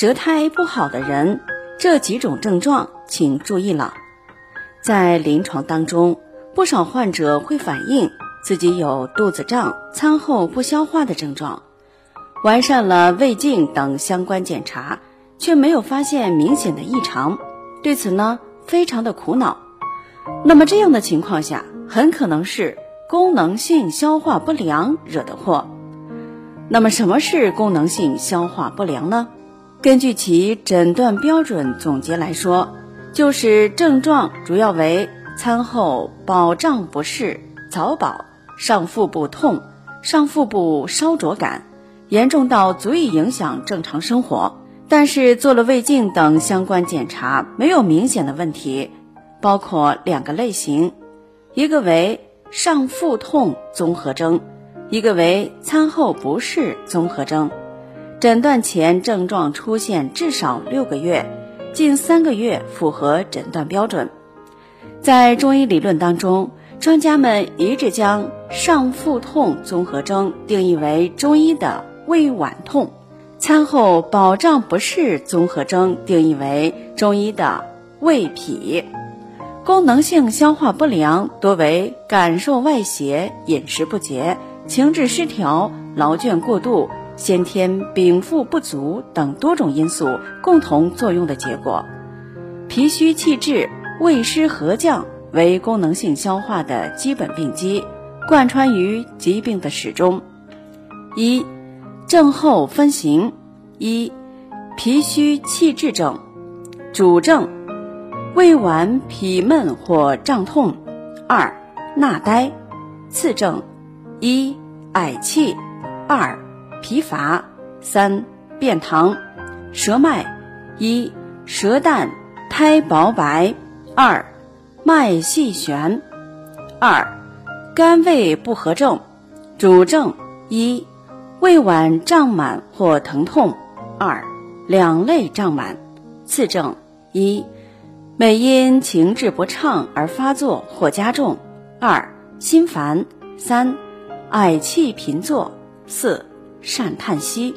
舌苔不好的人，这几种症状请注意了。在临床当中，不少患者会反映自己有肚子胀、餐后不消化的症状，完善了胃镜等相关检查，却没有发现明显的异常，对此呢非常的苦恼。那么这样的情况下，很可能是功能性消化不良惹的祸。那么什么是功能性消化不良呢？根据其诊断标准总结来说。就是症状主要为餐后饱胀不适、早饱、上腹部痛、上腹部烧灼感，严重到足以影响正常生活。但是做了胃镜等相关检查，没有明显的问题，包括两个类型，一个为上腹痛综合征，一个为餐后不适综合征。诊断前症状出现至少六个月。近三个月符合诊断标准，在中医理论当中，专家们一致将上腹痛综合征定义为中医的胃脘痛，餐后饱胀不适综合征定义为中医的胃痞，功能性消化不良多为感受外邪、饮食不节、情志失调、劳倦过度。先天禀赋不足等多种因素共同作用的结果，脾虚气滞、胃湿合降为功能性消化的基本病机，贯穿于疾病的始终。一、症候分型：一、脾虚气滞症，主症胃脘痞闷或胀痛；二、纳呆，次症一、嗳气；二。疲乏，三便溏，舌脉，一舌淡苔薄白，二脉细弦，二肝胃不和症，主症一胃脘胀满或疼痛，二两肋胀满，次症一每因情志不畅而发作或加重，二心烦，三嗳气频作，四。善叹息，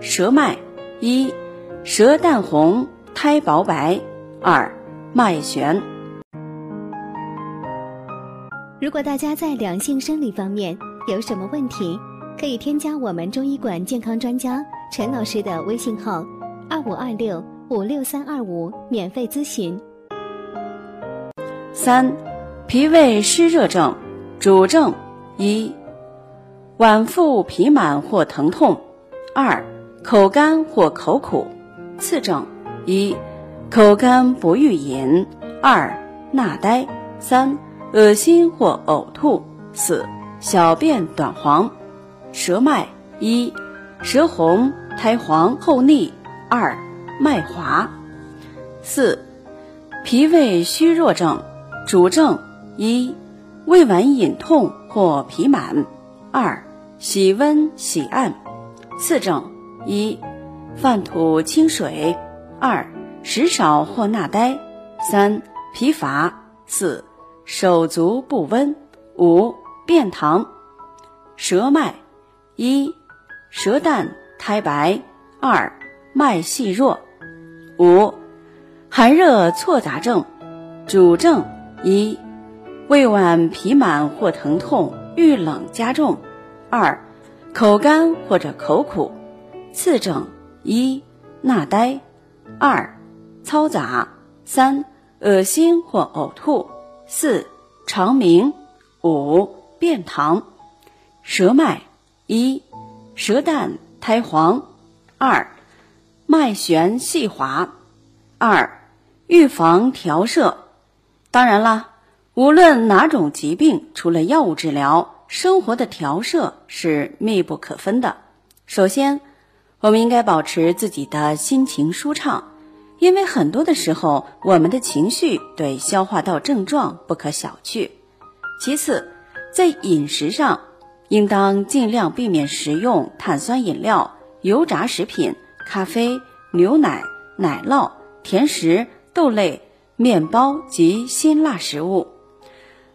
舌脉一，舌淡红，苔薄白；二，脉弦。如果大家在两性生理方面有什么问题，可以添加我们中医馆健康专家陈老师的微信号：二五二六五六三二五，免费咨询。三，脾胃湿热症，主症一。脘腹痞满或疼痛，二口干或口苦，次症一口干不欲饮，二纳呆，三恶心或呕吐，四小便短黄，舌脉。一舌红苔黄厚腻，二脉滑，四脾胃虚弱症，主症。一胃脘隐痛或痞满，二。喜温喜暗，次症一泛吐清水，二食少或纳呆，三疲乏，四手足不温，五便溏。舌脉一舌淡苔白，二脉细弱，五寒热错杂症，主症一胃脘痞满或疼痛，遇冷加重。二，口干或者口苦，次症一纳呆，二嘈杂，三恶心或呕吐，四肠鸣，五便溏。舌脉一舌淡苔黄，二脉弦细滑，二预防调摄。当然啦，无论哪种疾病，除了药物治疗。生活的调摄是密不可分的。首先，我们应该保持自己的心情舒畅，因为很多的时候，我们的情绪对消化道症状不可小觑。其次，在饮食上，应当尽量避免食用碳酸饮料、油炸食品、咖啡、牛奶、奶酪、甜食、豆类、面包及辛辣食物。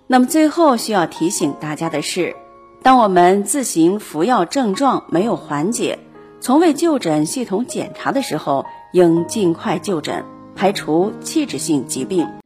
那么最后需要提醒大家的是，当我们自行服药症状没有缓解，从未就诊系统检查的时候，应尽快就诊，排除器质性疾病。